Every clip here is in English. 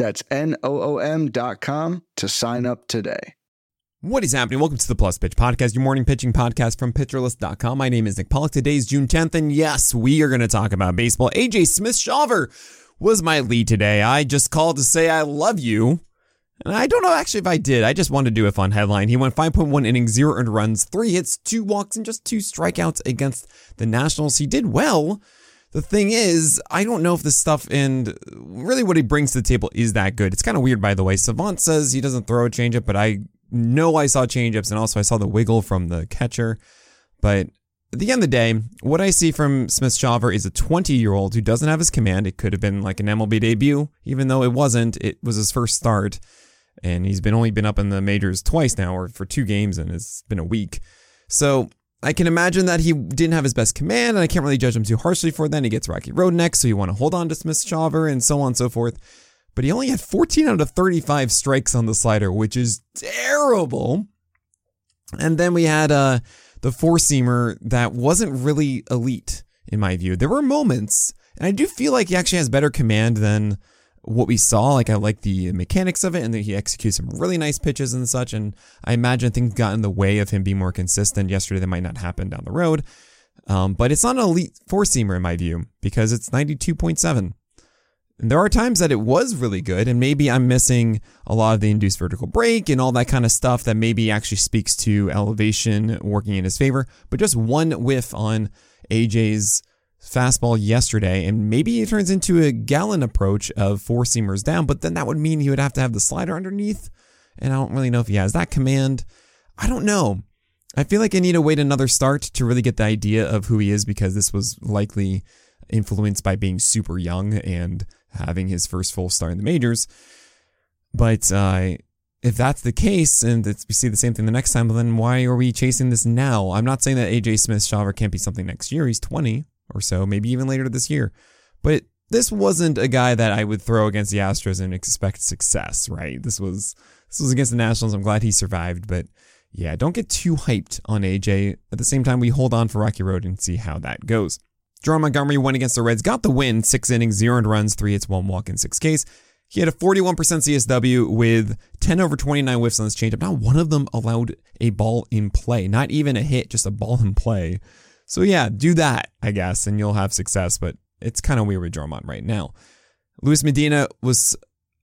That's N-O-O-M dot com to sign up today. What is happening? Welcome to the Plus Pitch Podcast, your morning pitching podcast from pitcherlist.com. My name is Nick Pollack. Today is June 10th, and yes, we are going to talk about baseball. AJ Smith Shawver was my lead today. I just called to say I love you. And I don't know actually if I did. I just wanted to do a fun headline. He went 5.1 innings, zero earned runs, three hits, two walks, and just two strikeouts against the Nationals. He did well. The thing is, I don't know if this stuff and really what he brings to the table is that good. It's kind of weird, by the way. Savant says he doesn't throw a changeup, but I know I saw changeups and also I saw the wiggle from the catcher. But at the end of the day, what I see from Smith Shawver is a 20 year old who doesn't have his command. It could have been like an MLB debut, even though it wasn't. It was his first start, and he's been only been up in the majors twice now, or for two games, and it's been a week. So I can imagine that he didn't have his best command, and I can't really judge him too harshly for that. He gets Rocky Road next, so you want to hold on to Smith Shawver and so on and so forth. But he only had 14 out of 35 strikes on the slider, which is terrible. And then we had uh, the four seamer that wasn't really elite, in my view. There were moments, and I do feel like he actually has better command than what we saw. Like I like the mechanics of it, and that he executes some really nice pitches and such. And I imagine things got in the way of him being more consistent yesterday. That might not happen down the road. Um, but it's not an elite four seamer in my view because it's 92.7. And there are times that it was really good, and maybe I'm missing a lot of the induced vertical break and all that kind of stuff that maybe actually speaks to elevation working in his favor. But just one whiff on AJ's fastball yesterday, and maybe it turns into a Gallen approach of four seamers down, but then that would mean he would have to have the slider underneath. And I don't really know if he has that command. I don't know. I feel like I need to wait another start to really get the idea of who he is because this was likely influenced by being super young and having his first full start in the majors. But uh, if that's the case, and we see the same thing the next time, then why are we chasing this now? I'm not saying that AJ Smith Shawver can't be something next year. He's 20 or so, maybe even later this year. But this wasn't a guy that I would throw against the Astros and expect success, right? This was this was against the Nationals. I'm glad he survived, but yeah, don't get too hyped on AJ. At the same time, we hold on for Rocky Road and see how that goes. Jordan Montgomery went against the Reds, got the win, six innings, zero runs, three hits, one walk, and six Ks. He had a 41% CSW with 10 over 29 whiffs on his changeup. Not one of them allowed a ball in play, not even a hit, just a ball in play. So yeah, do that, I guess, and you'll have success. But it's kind of weird with Drummond right now. Luis Medina was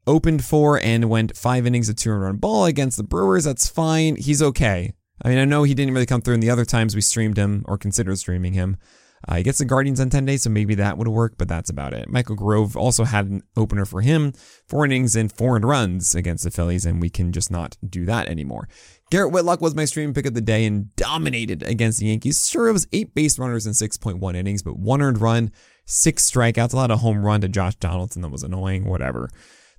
opened for and went five innings of two run ball against the Brewers. That's fine. He's okay. I mean, I know he didn't really come through in the other times we streamed him or considered streaming him. Uh, he gets the Guardians on 10 days, so maybe that would work, but that's about it. Michael Grove also had an opener for him, four innings and four runs against the Phillies, and we can just not do that anymore. Garrett Whitlock was my stream pick of the day and dominated against the Yankees. Sure, it was eight base runners in 6.1 innings, but one earned run, six strikeouts, a lot of home run to Josh Donaldson that was annoying, whatever.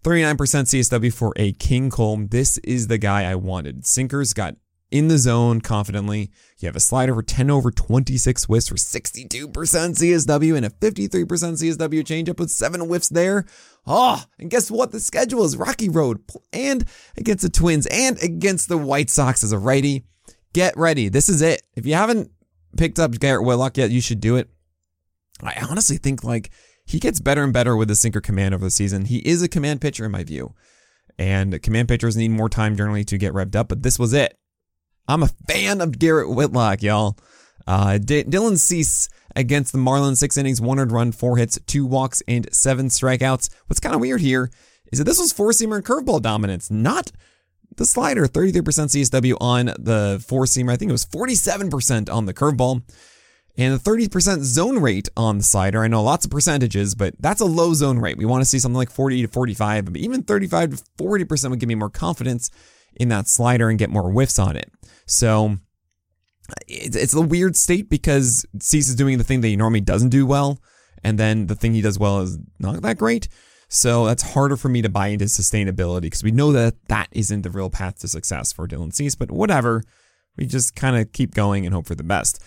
39% CSW for a King Cole. This is the guy I wanted. Sinkers got in the zone confidently. You have a slider for 10 over 26 whiffs for 62% CSW and a 53% CSW changeup with seven whiffs there. Oh, and guess what? The schedule is Rocky Road and against the Twins and against the White Sox as a righty. Get ready. This is it. If you haven't picked up Garrett Whitlock yet, you should do it. I honestly think like he gets better and better with the sinker command over the season. He is a command pitcher in my view. And command pitchers need more time generally to get revved up, but this was it. I'm a fan of Garrett Whitlock, y'all. Uh, D- Dylan Cease against the Marlins, six innings, one earned run, four hits, two walks, and seven strikeouts. What's kind of weird here is that this was four seamer and curveball dominance, not the slider. 33% CSW on the four seamer. I think it was 47% on the curveball. And the 30% zone rate on the slider. I know lots of percentages, but that's a low zone rate. We want to see something like 40 to 45, but even 35 to 40% would give me more confidence in that slider and get more whiffs on it. So it's, a weird state because Cease is doing the thing that he normally doesn't do well, and then the thing he does well is not that great. So that's harder for me to buy into sustainability because we know that that isn't the real path to success for Dylan Cease, but whatever. We just kind of keep going and hope for the best.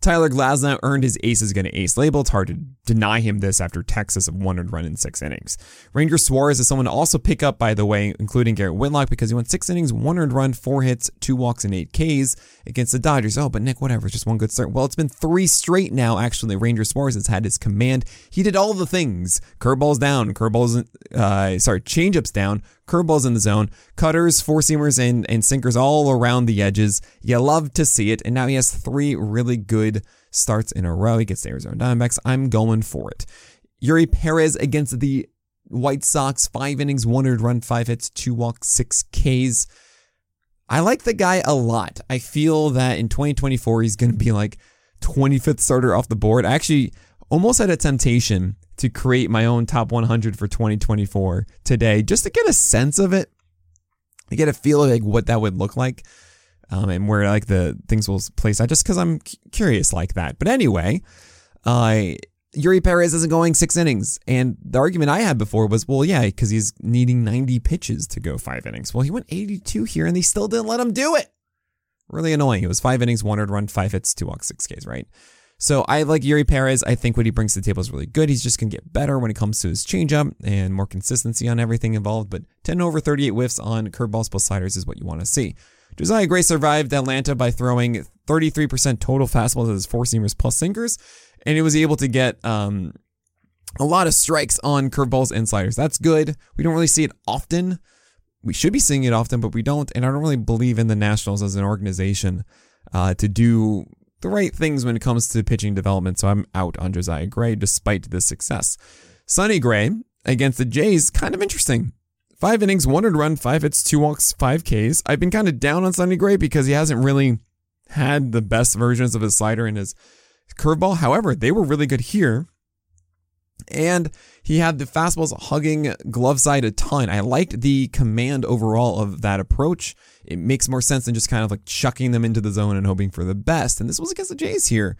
Tyler Glasnow earned his ace is going to ace label. It's hard to deny him this after Texas of one and run in six innings. Ranger Suarez is someone to also pick up, by the way, including Garrett Whitlock, because he went six innings, one earned run, four hits, two walks, and eight Ks against the Dodgers. Oh, but Nick, whatever, just one good start. Well, it's been three straight now, actually. Ranger Suarez has had his command. He did all the things curveballs down, curveballs, uh, sorry, changeups down, curveballs in the zone, cutters, four seamers, and, and sinkers all around the edges. You love to see it. And now he has three really good starts in a row. He gets the Arizona Diamondbacks. I'm going for it. Eury Perez against the White Sox, five innings, one earned run, five hits, two walks, six Ks. I like the guy a lot. I feel that in 2024, he's going to be like 25th starter off the board. I actually almost had a temptation to create my own top 100 for 2024 today just to get a sense of it, to get a feel of like what that would look like. Um, and where like the things will place out just because I'm curious like that. But anyway, uh, Eury Perez isn't going six innings. And the argument I had before was, well, yeah, because he's needing 90 pitches to go five innings. Well, he went 82 here and they still didn't let him do it. Really annoying. It was five innings, one earned run, five hits, two walks, six Ks, right? So I like Eury Perez. I think what he brings to the table is really good. He's just going to get better when it comes to his changeup and more consistency on everything involved. But 10 over 38 whiffs on curveballs plus sliders is what you want to see. Josiah Gray survived Atlanta by throwing 33% total fastballs as his four seamers plus sinkers, and he was able to get um, a lot of strikes on curveballs and sliders. That's good. We don't really see it often. We should be seeing it often, but we don't. And I don't really believe in the Nationals as an organization uh, to do the right things when it comes to pitching development. So I'm out on Josiah Gray despite this success. Sonny Gray against the Jays, kind of interesting. Five innings, one run, five hits, two walks, five Ks. I've been kind of down on Sonny Gray because he hasn't really had the best versions of his slider and his curveball. However, they were really good here. And he had the fastballs hugging glove side a ton. I liked the command overall of that approach. It makes more sense than just kind of like chucking them into the zone and hoping for the best. And this was against the Jays here.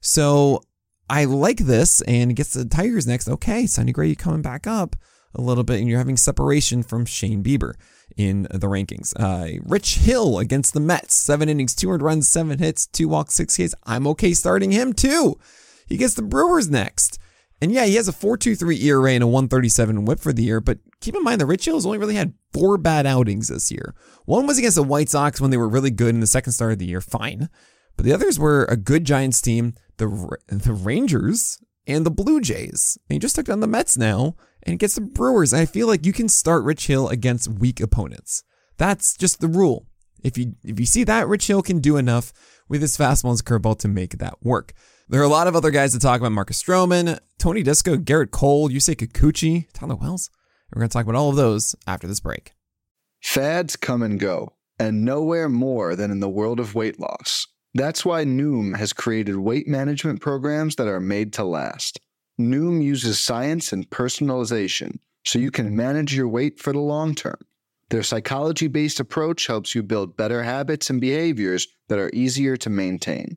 So I like this and gets the Tigers next. Okay, Sonny Gray, you coming back up a little bit, and you're having separation from Shane Bieber in the rankings. Uh, Rich Hill against the Mets, seven innings, 200 runs, seven hits, two walks, six Ks. I'm okay starting him too. He gets the Brewers next. And yeah, he has a 4.23 ERA and a 137 whip for the year, but keep in mind that Rich Hill has only really had four bad outings this year. One was against the White Sox when they were really good in the second start of the year, fine. But the others were a good Giants team, the the Rangers, and the Blue Jays. And he just took down the Mets now and gets the Brewers. I feel like you can start Rich Hill against weak opponents. That's just the rule. If you if you see that Rich Hill can do enough with his fastball and his curveball to make that work. There are a lot of other guys to talk about: Marcus Stroman, Tony Disco, Gerrit Cole, Yusei Kikuchi, Tyler Wells. We're going to talk about all of those after this break. Fads come and go, and nowhere more than in the world of weight loss. That's why Noom has created weight management programs that are made to last. Noom uses science and personalization so you can manage your weight for the long term. Their psychology based approach helps you build better habits and behaviors that are easier to maintain.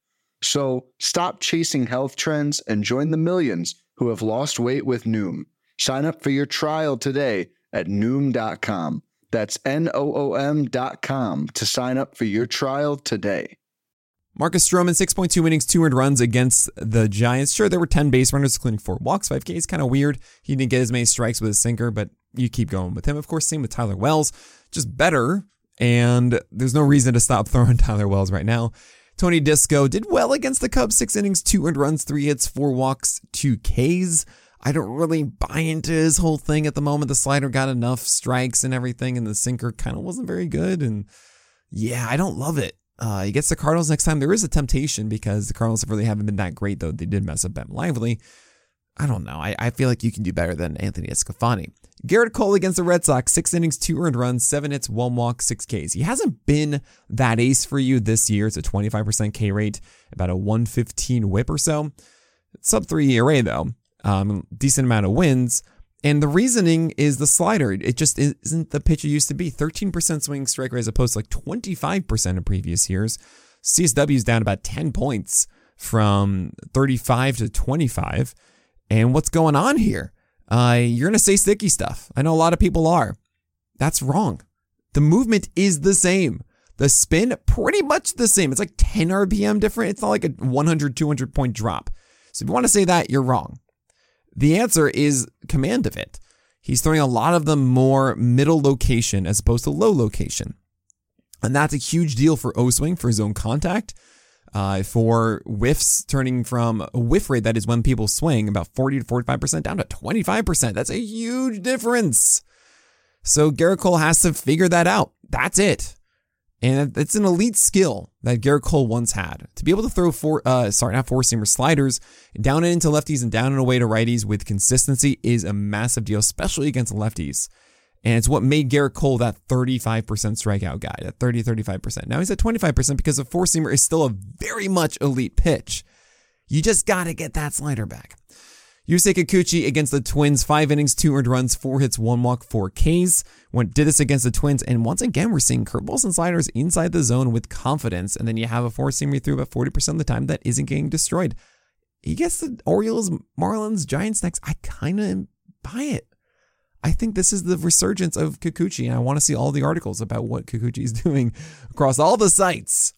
So stop chasing health trends and join the millions who have lost weight with Noom. Sign up for your trial today at Noom.com. That's N O O M.com to sign up for your trial today. Marcus Stroman, 6.2 innings, two earned runs against the Giants. Sure, there were 10 base runners, including four walks, 5 Ks. Kind of weird. He didn't get as many strikes with his sinker, but you keep going with him. Of course, same with Tyler Wells. Just better. And there's no reason to stop throwing Tyler Wells right now. Tony Disco did well against the Cubs, six innings, two earned runs, three hits, four walks, two Ks. I don't really buy into his whole thing at the moment. The slider got enough strikes and everything, and the sinker kind of wasn't very good. And yeah, I don't love it. Uh, he gets the Cardinals next time. There is a temptation because the Cardinals really haven't been that great, though. They did mess up Ben Lively. I don't know. I, I feel like you can do better than Anthony DeSclafani. Gerrit Cole against the Red Sox, six innings, two earned runs, seven hits, one walk, six Ks. He hasn't been that ace for you this year. It's a 25% K rate, about a 115 whip or so. Sub three ERA though, um, decent amount of wins. And the reasoning is the slider. It just isn't the pitch it used to be. 13% swing strike rate as opposed to like 25% in previous years. CSW is down about 10 points from 35 to 25. And what's going on here? Uh, you're going to say sticky stuff. I know a lot of people are. That's wrong. The movement is the same. The spin, pretty much the same. It's like 10 RPM different. It's not like a 100, 200 point drop. So if you want to say that, you're wrong. The answer is command of it. He's throwing a lot of them more middle location as opposed to low location. And that's a huge deal for O swing for his own contact. Uh, for whiffs turning from a whiff rate that is when people swing about 40 to 45% down to 25%. That's a huge difference. So Gerrit Cole has to figure that out. That's it. And it's an elite skill that Gerrit Cole once had. To be able to throw four, uh, sorry, not four seamer sliders down and into lefties and down and away to righties with consistency is a massive deal, especially against lefties. And it's what made Gerrit Cole that 35% strikeout guy, that 30, 35%. Now he's at 25% because a four seamer is still a very much elite pitch. You just got to get that slider back. Yusei Kikuchi against the Twins, five innings, two earned runs, four hits, one walk, four Ks. Went did this against the Twins, and once again we're seeing curveballs and sliders inside the zone with confidence. And then you have a four seamer through about forty percent of the time that isn't getting destroyed. He gets the Orioles, Marlins, Giants next. I kind of buy it. I think this is the resurgence of Kikuchi, and I want to see all the articles about what Kikuchi is doing across all the sites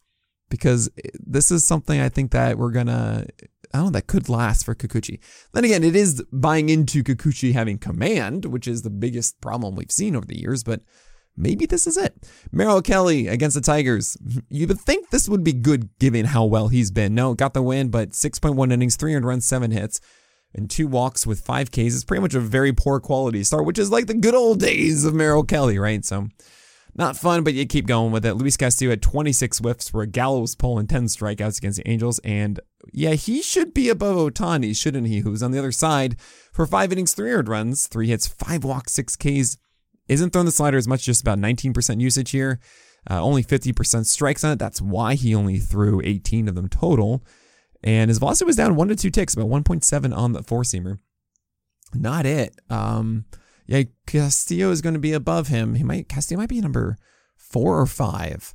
because this is something I think that we're gonna I don't know, that could last for Kikuchi. Then again, it is buying into Kikuchi having command, which is the biggest problem we've seen over the years, but maybe this is it. Merrill Kelly against the Tigers. You would think this would be good given how well he's been. No, got the win, but 6.1 innings, 300 runs, 7 hits, and 2 walks with 5 Ks. It's pretty much a very poor quality start, which is like the good old days of Merrill Kelly, right? So not fun, but you keep going with it. Luis Castillo had 26 whiffs where Gallo was pulling 10 strikeouts against the Angels. And yeah, he should be above Ohtani, shouldn't he? Who's on the other side for five innings, three earned runs, three hits, five walks, six Ks. Isn't throwing the slider as much, just about 19% usage here. Uh, only 50% strikes on it. That's why he only threw 18 of them total. And his velocity was down one to two ticks, about 1.7 on the four seamer. Not it. Um, yeah, Castillo is going to be above him. He might Castillo might be number four or five.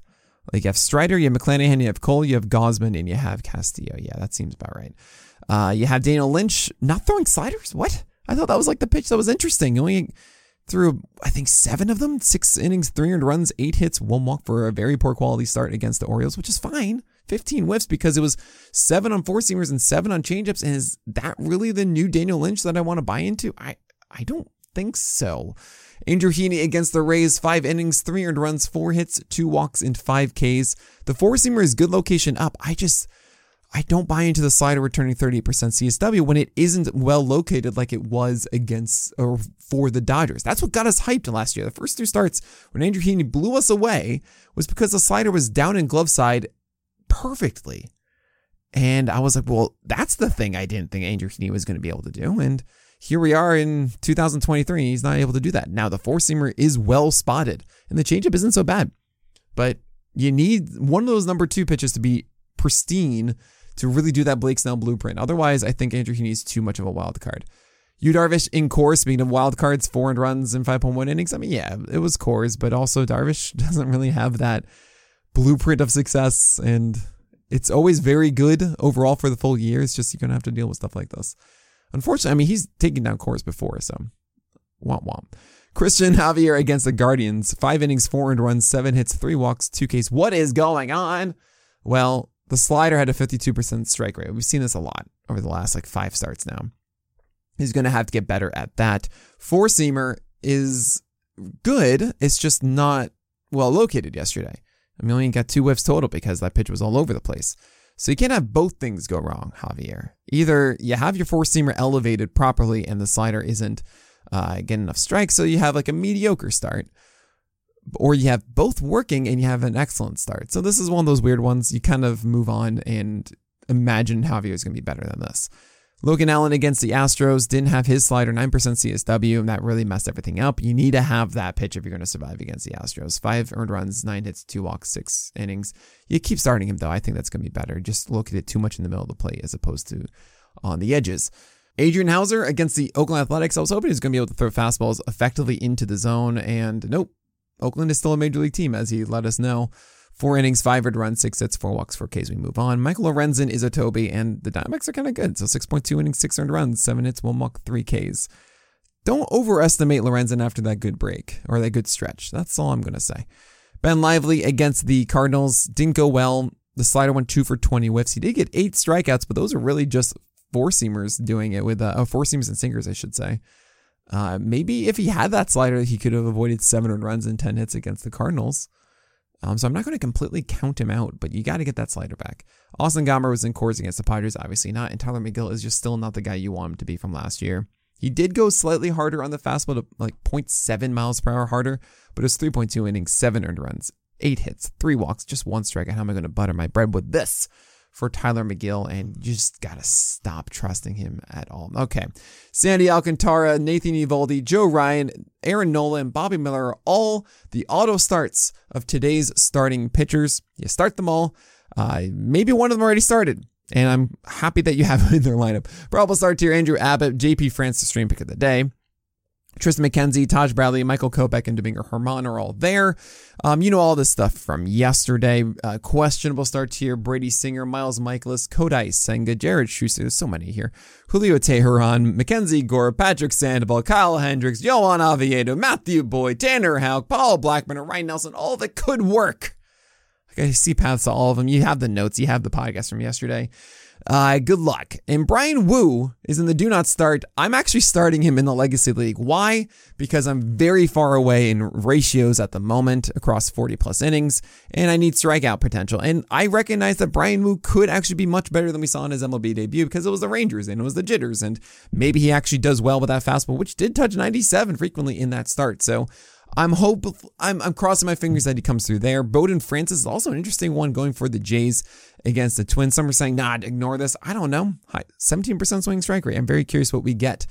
Like you have Strider, you have McClanahan, you have Cole, you have Gausman, and you have Castillo. Yeah, that seems about right. Uh, you have Daniel Lynch not throwing sliders. What? I thought that was like the pitch that was interesting. Only threw, I think, seven of them, six innings, 300 runs, eight hits, one walk for a very poor quality start against the Orioles, which is fine. 15 whiffs because it was seven on four seamers and seven on changeups. And is that really the new Daniel Lynch that I want to buy into? I I don't think so. Andrew Heaney against the Rays, five innings, three earned runs, four hits, two walks, and five Ks. The four seamer is good location up. I just, I don't buy into the slider returning 38% CSW when it isn't well located like it was against or for the Dodgers. That's what got us hyped last year. The first two starts when Andrew Heaney blew us away was because the slider was down in glove side perfectly. And I was like, well, that's the thing I didn't think Andrew Heaney was going to be able to do. And here we are in 2023. He's not able to do that. Now, the four seamer is well spotted, and the changeup isn't so bad. But you need one of those number two pitches to be pristine to really do that Blake Snell blueprint. Otherwise, I think Andrew Heaney is too much of a wild card. Yu Darvish in Coors, speaking of wild cards, four and runs in 5.1 innings. I mean, yeah, it was Coors, but also Darvish doesn't really have that blueprint of success. And it's always very good overall for the full year. It's just you're to have to deal with stuff like this. Unfortunately, I mean, he's taken down Coors before, so womp womp. Christian Javier against the Guardians. Five innings, four and runs, seven hits, three walks, two Ks. What is going on? Well, the slider had a 52% strike rate. We've seen this a lot over the last like five starts now. He's to have to get better at that. Four seamer is good. It's just not well located yesterday. I mean, only got two whiffs total because that pitch was all over the place. So you can't have both things go wrong, Javier. Either you have your four seamer elevated properly and the slider isn't uh, getting enough strikes, so you have like a mediocre start, or you have both working and you have an excellent start. So this is one of those weird ones. You kind of move on and imagine Javier is going to be better than this. Logan Allen against the Astros didn't have his slider, 9% CSW, and that really messed everything up. You need to have that pitch if you're going to survive against the Astros. Five earned runs, nine hits, two walks, six innings. You keep starting him, though. I think that's going to be better. Just look at it too much in the middle of the plate as opposed to on the edges. Adrian Houser against the Oakland Athletics. I was hoping he was going to be able to throw fastballs effectively into the zone, and nope. Oakland is still a major league team, as he let us know. Four innings, five earned runs, six hits, four walks, four Ks. We move on. Michael Lorenzen is a Toby, and the Diamondbacks are kind of good. So 6.2 innings, six earned runs, seven hits, one walk, three Ks. Don't overestimate Lorenzen after that good break or that good stretch. That's all I'm going to say. Ben Lively against the Cardinals didn't go well. The slider went two for 20 whiffs. He did get eight strikeouts, but those are really just four seamers doing it with uh, four seamers and sinkers, I should say. Uh, maybe if he had that slider, he could have avoided seven earned runs and 10 hits against the Cardinals. Um, so I'm not going to completely count him out, but you got to get that slider back. Austin Gomber was in Coors against the Padres, obviously not, and Tylor Megill is just still not the guy you want him to be from last year. He did go slightly harder on the fastball to like 0.7 miles per hour harder, but it's 3.2 innings, seven earned runs, eight hits, three walks, just one strikeout. How am I going to butter my bread with this? For Tylor Megill, and you just got to stop trusting him at all. Okay. Sandy Alcantara, Nathan Eovaldi, Joe Ryan, Aaron Nola, Bobby Miller are all the auto starts of today's starting pitchers. You start them all. Uh, maybe one of them already started. And I'm happy that you have in their lineup. Probable start here Andrew Abbott, JP France, the stream pick of the day. Triston McKenzie, Taj Bradley, Michael Kopech, and Domingo Germán are all there. Um, you know all this stuff from yesterday. Uh, questionable starts here. Brady Singer, Miles Mikolas, Kodai Senga, Jared Schuster. There's so many here. Julio Teheran, Mackenzie Gore, Patrick Sandoval, Kyle Hendricks, Johan Oviedo, Matthew Boyd, Tanner Houck, Paul Blackburn, and Ryne Nelson. All that could work. I see paths to all of them. You have the notes. You have the podcast from yesterday. Uh, good luck. And Bryan Woo is in the do not start. I'm actually starting him in the Legacy League. Why? Because I'm very far away in ratios at the moment across 40 plus innings, and I need strikeout potential. And I recognize that Bryan Woo could actually be much better than we saw in his MLB debut because it was the Rangers and it was the jitters, and maybe he actually does well with that fastball, which did touch 97 frequently in that start. So I'm hope I'm I'm crossing my fingers that he comes through there. Bowden Francis is also an interesting one going for the Jays against the Twins. Some are saying, nah, ignore this. I don't know. 17% swing strike rate. I'm very curious what we get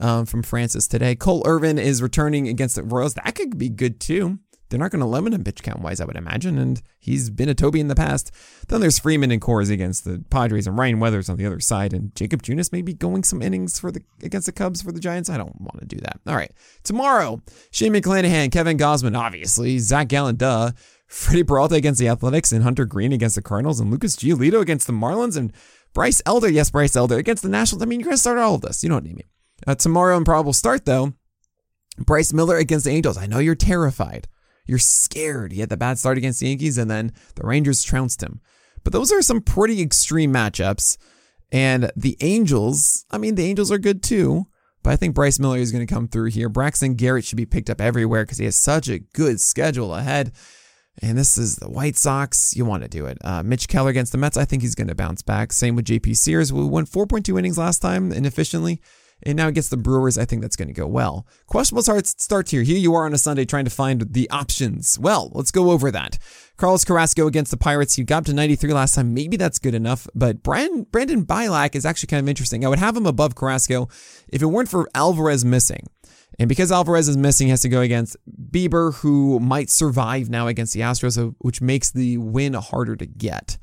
um, from Francis today. Cole Irvin is returning against the Royals. That could be good too. They're not going to limit him pitch count wise, I would imagine, and he's been a Toby in the past. Then there's Freeman and Coors against the Padres, and Ryan Weathers on the other side, and Jakob Junis maybe going some innings for the against the Cubs for the Giants. I don't want to do that. All right, tomorrow, Shane McClanahan, Kevin Gausman, obviously, Zac Gallen, duh. Freddie Peralta against the Athletics, and Hunter Greene against the Cardinals, and Lucas Giolito against the Marlins, and Bryce Elder, yes, Bryce Elder against the Nationals. I mean, you're going to start all of this. You know what I mean. Uh, tomorrow, and probable start though. Bryce Miller against the Angels. I know you're terrified. You're scared. He had the bad start against the Yankees, and then the Rangers trounced him. But those are some pretty extreme matchups. And the Angels, I mean, the Angels are good too. But I think Bryce Miller is going to come through here. Braxton Garrett should be picked up everywhere because he has such a good schedule ahead. And this is the White Sox. You want to do it. Uh, Mitch Keller against the Mets. I think he's going to bounce back. Same with JP Sears. We went 4.2 innings last time inefficiently and now against the Brewers, I think that's going to go well. Questionable starts starts here. Here you are on a Sunday trying to find the options. Well, let's go over that. Carlos Carrasco against the Pirates. He got to 93 last time. Maybe that's good enough, but Brandon, Brandon Bielak is actually kind of interesting. I would have him above Carrasco if it weren't for Alvarez missing. And because Alvarez is missing, he has to go against Bieber, who might survive now against the Astros, which makes the win harder to get.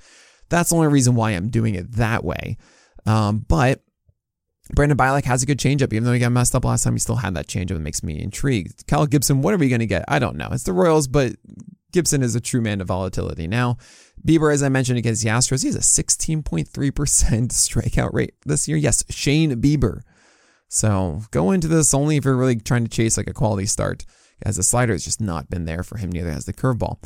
That's the only reason why I'm doing it that way. Um, but Brandon Bielak has a good changeup, even though he got messed up last time. He still had that changeup. It makes me intrigued. Kyle Gibson, what are we going to get? I don't know. It's the Royals, but Gibson is a true man of volatility. Now, Bieber, as I mentioned against the Astros, he has a 16.3% strikeout rate this year. Yes, Shane Bieber. So go into this only if you're really trying to chase like a quality start, as the slider has just not been there for him. Neither has the curveball.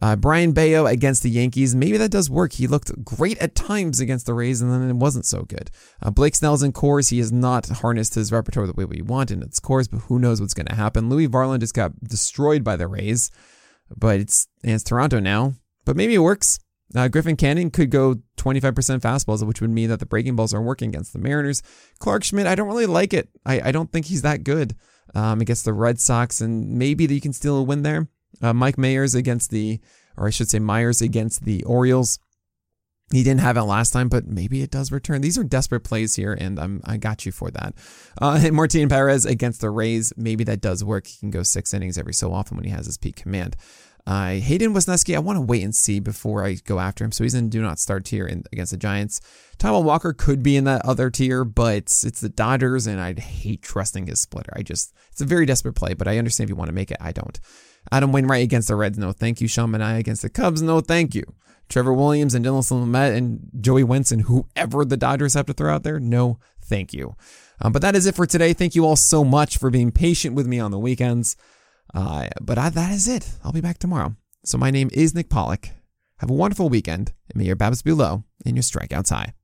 Uh, Brayan Bello against the Yankees. Maybe that does work. He looked great at times against the Rays, and then it wasn't so good. Uh, Blake Snell's in Coors. He has not harnessed his repertoire the way we want in its Coors, but who knows what's going to happen. Louis Varland just got destroyed by the Rays, but it's, it's Toronto now. But maybe it works. Uh, Griffin Canning could go 25% fastballs, which would mean that the breaking balls aren't working against the Mariners. Clarke Schmidt, I don't really like it. I, I don't think he's that good um, against the Red Sox, and maybe that you can steal a win there. Uh, Mike Mayers against the, or I should say Myers against the Orioles. He didn't have it last time, but maybe it does return. These are desperate plays here, and I'm I got you for that. Uh, Martin Perez against the Rays, maybe that does work. He can go six innings every so often when he has his peak command. Uh, Hayden Wesneski, I want to wait and see before I go after him. So he's in do not start tier in, against the Giants. Taijuan Walker could be in that other tier, but it's, it's the Dodgers, and I'd hate trusting his splitter. I just, it's a very desperate play, but I understand if you want to make it. I don't. Adam Wainwright against the Reds, no thank you. Sean Manaea against the Cubs, no thank you. Trevor Williams and Dylan Lamet and Joey Wentz and whoever the Dodgers have to throw out there, no thank you. Um, but that is it for today. Thank you all so much for being patient with me on the weekends. Uh, but I, that is it. I'll be back tomorrow. So my name is Nick Pollack. Have a wonderful weekend, and may your BABIPs be low and your strikeouts high.